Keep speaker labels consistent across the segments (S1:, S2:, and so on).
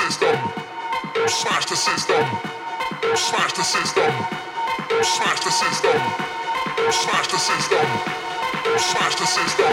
S1: system. Smash the system. Smash the system. Smash the system. Smash the system. Smash the system.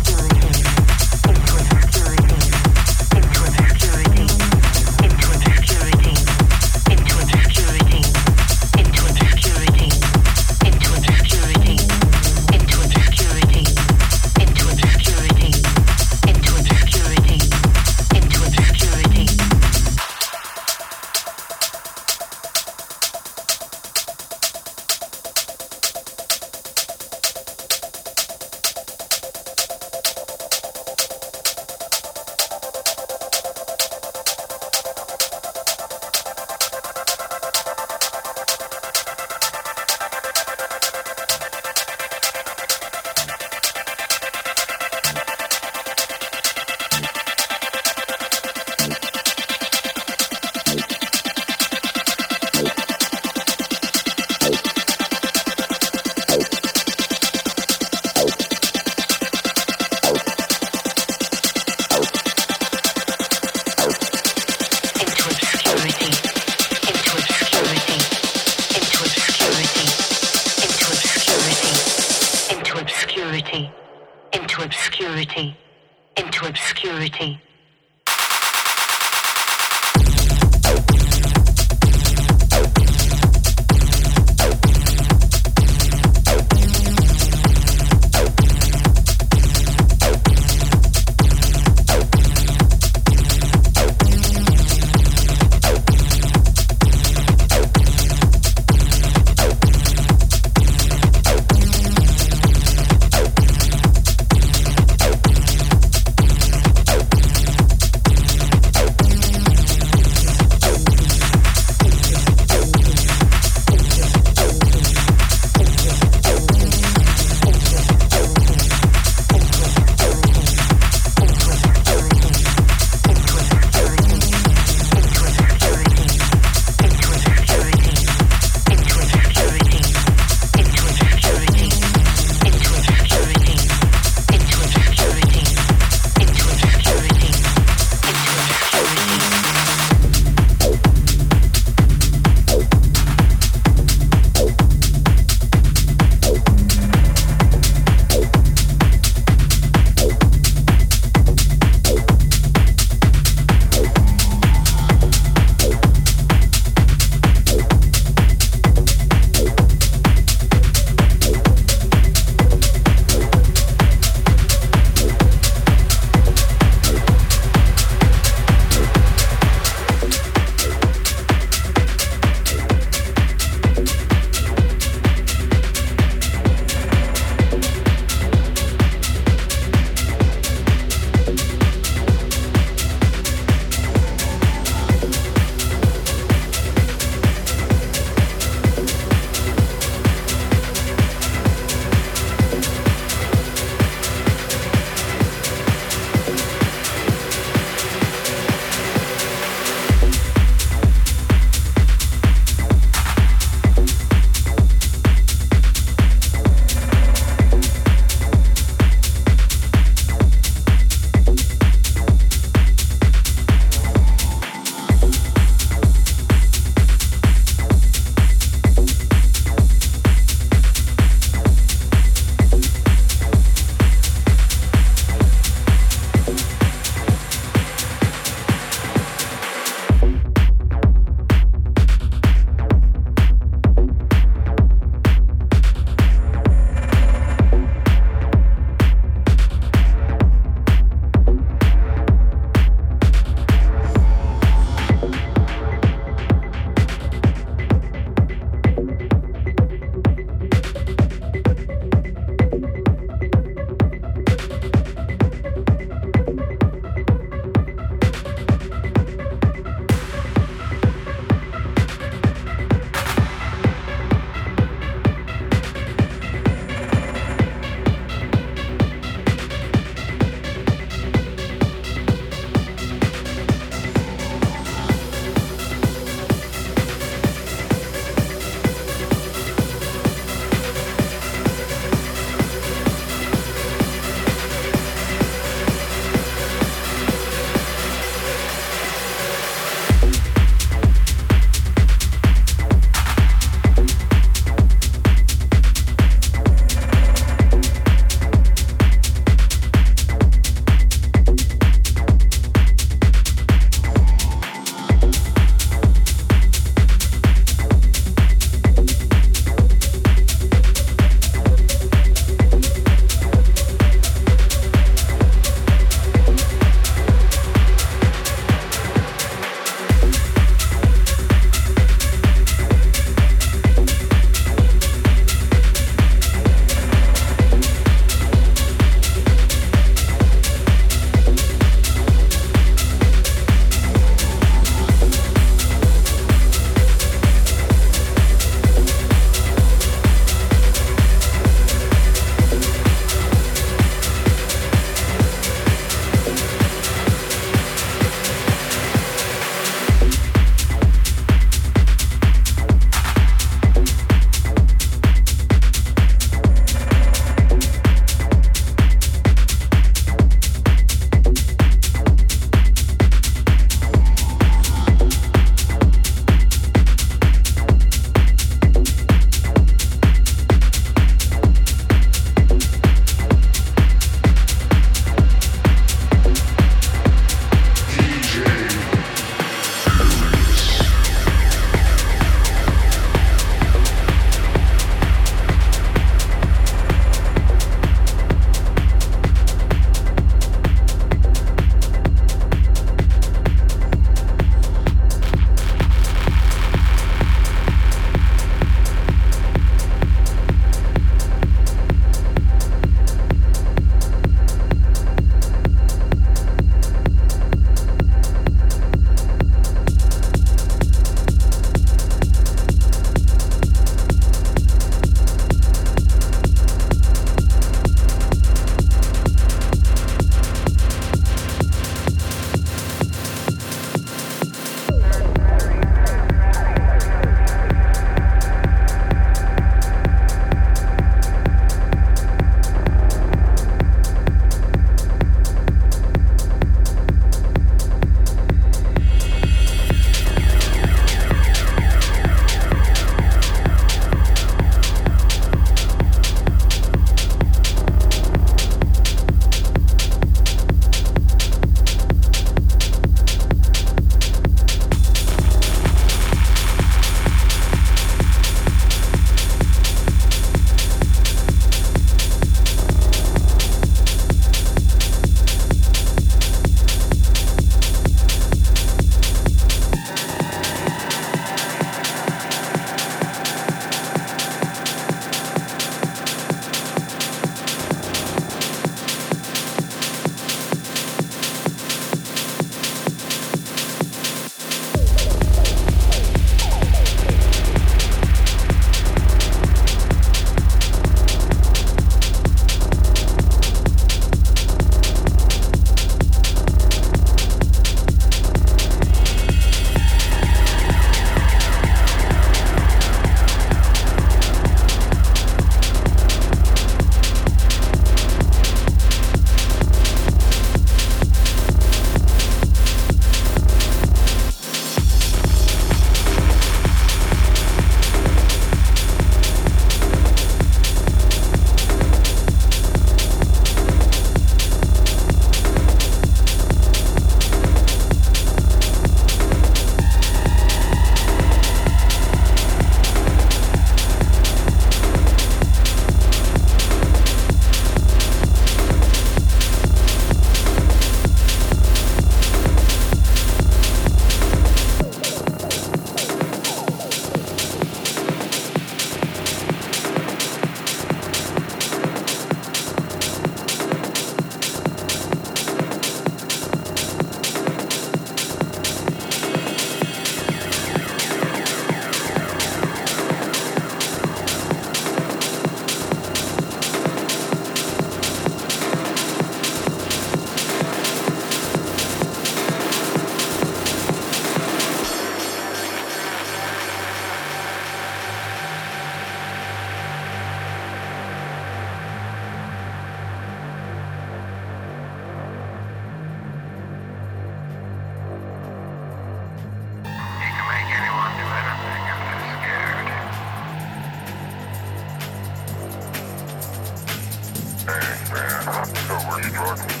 S1: Darkness.